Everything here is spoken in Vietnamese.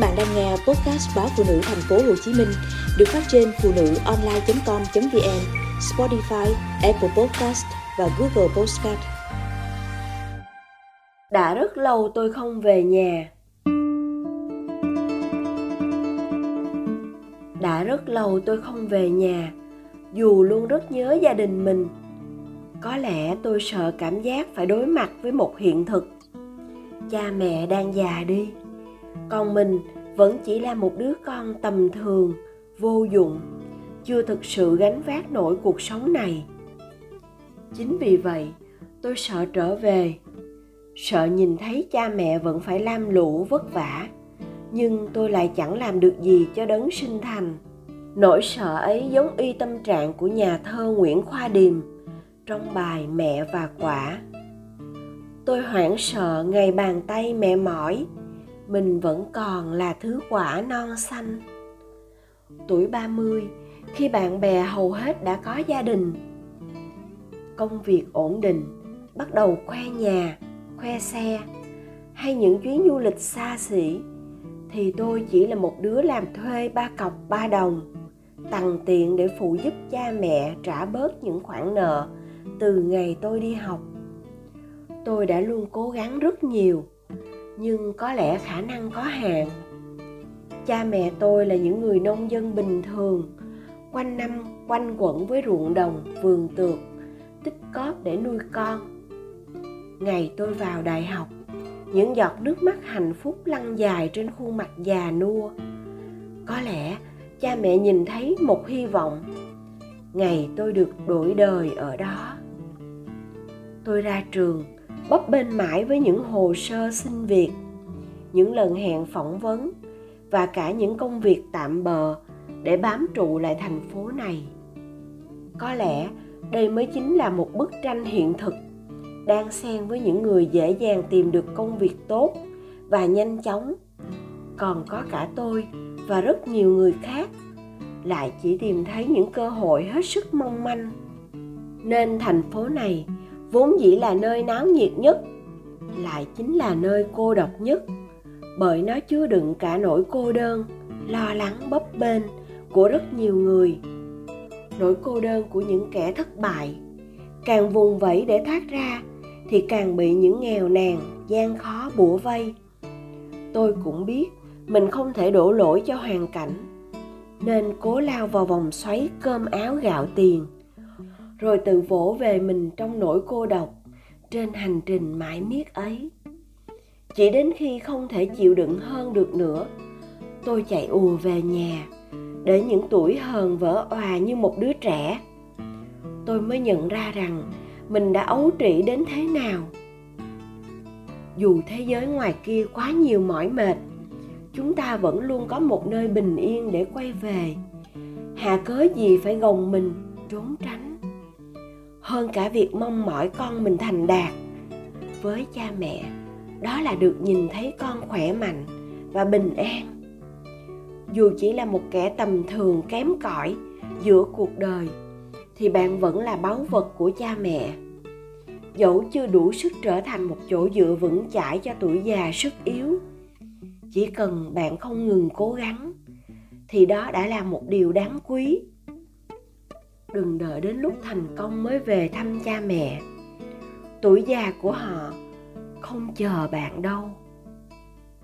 bạn đang nghe podcast báo phụ nữ thành phố Hồ Chí Minh được phát trên phụ nữ online.com.vn, Spotify, Apple Podcast và Google Podcast. Đã rất lâu tôi không về nhà. Đã rất lâu tôi không về nhà, dù luôn rất nhớ gia đình mình. Có lẽ tôi sợ cảm giác phải đối mặt với một hiện thực. Cha mẹ đang già đi còn mình vẫn chỉ là một đứa con tầm thường, vô dụng, chưa thực sự gánh vác nổi cuộc sống này. Chính vì vậy, tôi sợ trở về. Sợ nhìn thấy cha mẹ vẫn phải lam lũ, vất vả. Nhưng tôi lại chẳng làm được gì cho đấng sinh thành. Nỗi sợ ấy giống y tâm trạng của nhà thơ nguyễn khoa điềm, trong bài mẹ và quả. Tôi hoảng sợ, ngày bàn tay mẹ mỏi mình vẫn còn là thứ quả non xanh. Tuổi 30, khi bạn bè hầu hết đã có gia đình, công việc ổn định, bắt đầu khoe nhà, khoe xe hay những chuyến du lịch xa xỉ thì tôi chỉ là một đứa làm thuê ba cọc ba đồng tằn tiện để phụ giúp cha mẹ trả bớt những khoản nợ từ ngày tôi đi học tôi đã luôn cố gắng rất nhiều nhưng có lẽ khả năng có hạn. Cha mẹ tôi là những người nông dân bình thường. Quanh năm, quanh quẩn với ruộng đồng, vườn tược, tích cóp để nuôi con. Ngày tôi vào đại học, những giọt nước mắt hạnh phúc lăn dài trên khuôn mặt già nua. Có lẽ cha mẹ nhìn thấy một hy vọng. Ngày tôi được đổi đời ở đó. Tôi ra trường bấp bênh mãi với những hồ sơ xin việc, những lần hẹn phỏng vấn và cả những công việc tạm bờ để bám trụ lại thành phố này. Có lẽ đây mới chính là một bức tranh hiện thực đang xen với những người dễ dàng tìm được công việc tốt và nhanh chóng. Còn có cả tôi và rất nhiều người khác lại chỉ tìm thấy những cơ hội hết sức mong manh. Nên thành phố này vốn dĩ là nơi náo nhiệt nhất, lại chính là nơi cô độc nhất, bởi nó chứa đựng cả nỗi cô đơn, lo lắng bấp bênh của rất nhiều người. Nỗi cô đơn của những kẻ thất bại, càng vùng vẫy để thoát ra thì càng bị những nghèo nàn, gian khó bủa vây. Tôi cũng biết mình không thể đổ lỗi cho hoàn cảnh, nên cố lao vào vòng xoáy cơm áo gạo tiền rồi tự vỗ về mình trong nỗi cô độc, trên hành trình mãi miết ấy. Chỉ đến khi không thể chịu đựng hơn được nữa, tôi chạy ùa về nhà, để những tuổi hờn vỡ òa như một đứa trẻ. Tôi mới nhận ra rằng mình đã ấu trĩ đến thế nào. Dù thế giới ngoài kia quá nhiều mỏi mệt, chúng ta vẫn luôn có một nơi bình yên để quay về. Hà cớ gì phải gồng mình, trốn tránh? Hơn cả việc mong mỏi con mình thành đạt. Với cha mẹ, đó là được nhìn thấy con khỏe mạnh và bình an. Dù chỉ là một kẻ tầm thường kém cỏi giữa cuộc đời, thì bạn vẫn là báu vật của cha mẹ. Dẫu chưa đủ sức trở thành một chỗ dựa vững chãi cho tuổi già sức yếu, chỉ cần bạn không ngừng cố gắng, thì đó đã là một điều đáng quý đừng đợi đến lúc thành công mới về thăm cha mẹ. Tuổi già của họ không chờ bạn đâu.